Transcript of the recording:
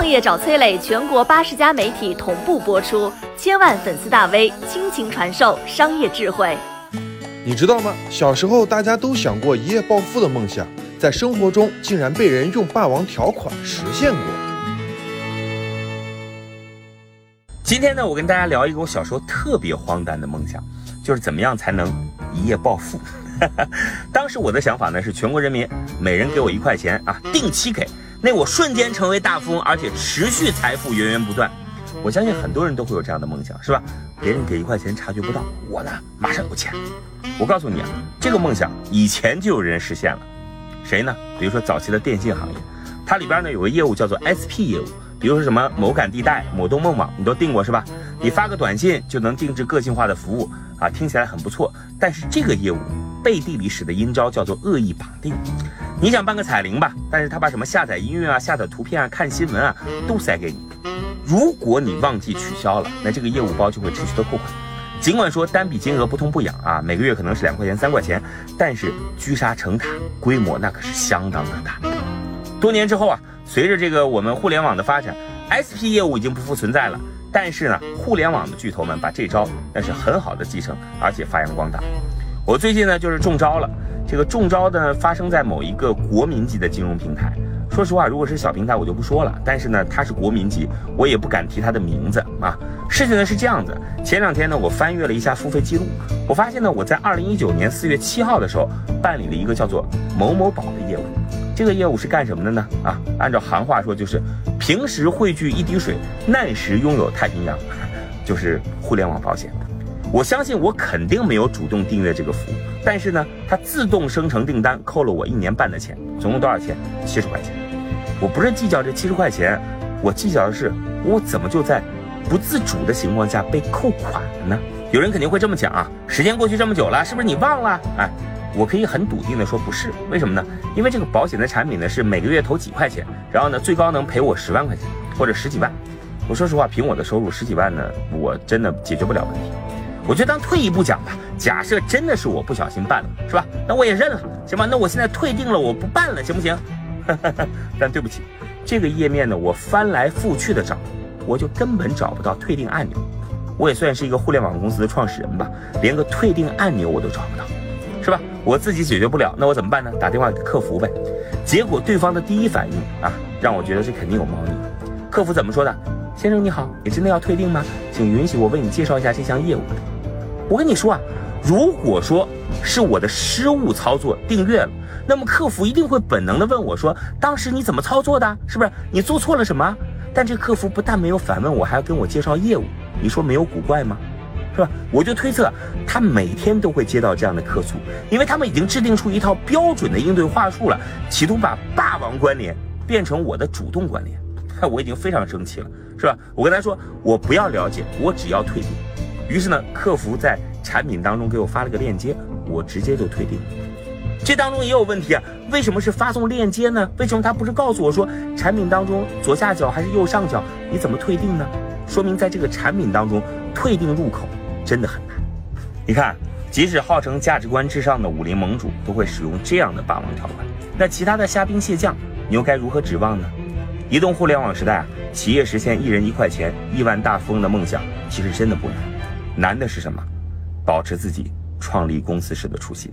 创业找崔磊，全国八十家媒体同步播出，千万粉丝大 V 倾情传授商业智慧。你知道吗？小时候大家都想过一夜暴富的梦想，在生活中竟然被人用霸王条款实现过。今天呢，我跟大家聊一个我小时候特别荒诞的梦想，就是怎么样才能一夜暴富。当时我的想法呢是，全国人民每人给我一块钱啊，定期给，那我瞬间成为大富翁，而且持续财富源源不断。我相信很多人都会有这样的梦想，是吧？别人给一块钱察觉不到，我呢马上有钱。我告诉你啊，这个梦想以前就有人实现了，谁呢？比如说早期的电信行业，它里边呢有个业务叫做 SP 业务，比如说什么某感地带、某东梦网，你都订过是吧？你发个短信就能定制个性化的服务啊，听起来很不错。但是这个业务。背地里使的阴招叫做恶意绑定，你想办个彩铃吧，但是他把什么下载音乐啊、下载图片啊、看新闻啊都塞给你。如果你忘记取消了，那这个业务包就会持续的扣款。尽管说单笔金额不痛不痒啊，每个月可能是两块钱、三块钱，但是聚沙成塔，规模那可是相当的大。多年之后啊，随着这个我们互联网的发展，SP 业务已经不复存在了，但是呢，互联网的巨头们把这招那是很好的继承，而且发扬光大。我最近呢就是中招了，这个中招呢发生在某一个国民级的金融平台。说实话，如果是小平台我就不说了，但是呢它是国民级，我也不敢提它的名字啊。事情呢是这样子，前两天呢我翻阅了一下付费记录，我发现呢我在二零一九年四月七号的时候办理了一个叫做某某宝的业务。这个业务是干什么的呢？啊，按照行话说就是平时汇聚一滴水，难时拥有太平洋，就是互联网保险。我相信我肯定没有主动订阅这个服务，但是呢，它自动生成订单，扣了我一年半的钱，总共多少钱？七十块钱。我不是计较这七十块钱，我计较的是我怎么就在不自主的情况下被扣款了呢？有人肯定会这么讲啊，时间过去这么久了，是不是你忘了？哎，我可以很笃定的说不是，为什么呢？因为这个保险的产品呢是每个月投几块钱，然后呢最高能赔我十万块钱或者十几万。我说实话，凭我的收入十几万呢，我真的解决不了问题。我就当退一步讲吧，假设真的是我不小心办了，是吧？那我也认了，行吧？那我现在退订了，我不办了，行不行？但对不起，这个页面呢，我翻来覆去的找，我就根本找不到退订按钮。我也算是一个互联网公司的创始人吧，连个退订按钮我都找不到，是吧？我自己解决不了，那我怎么办呢？打电话给客服呗。结果对方的第一反应啊，让我觉得这肯定有猫腻。客服怎么说的？先生你好，你真的要退订吗？请允许我为你介绍一下这项业务。我跟你说啊，如果说是我的失误操作订阅了，那么客服一定会本能的问我说，当时你怎么操作的？是不是你做错了什么？但这客服不但没有反问我，还要跟我介绍业务，你说没有古怪吗？是吧？我就推测他每天都会接到这样的客诉，因为他们已经制定出一套标准的应对话术了，企图把霸王关联变成我的主动关联。我已经非常生气了，是吧？我跟他说，我不要了解，我只要退订。于是呢，客服在产品当中给我发了个链接，我直接就退订。这当中也有问题啊？为什么是发送链接呢？为什么他不是告诉我说产品当中左下角还是右上角？你怎么退订呢？说明在这个产品当中，退订入口真的很难。你看，即使号称价值观至上的武林盟主都会使用这样的霸王条款，那其他的虾兵蟹将，你又该如何指望呢？移动互联网时代啊，企业实现一人一块钱、亿万大富翁的梦想，其实真的不难。难的是什么？保持自己创立公司时的初心。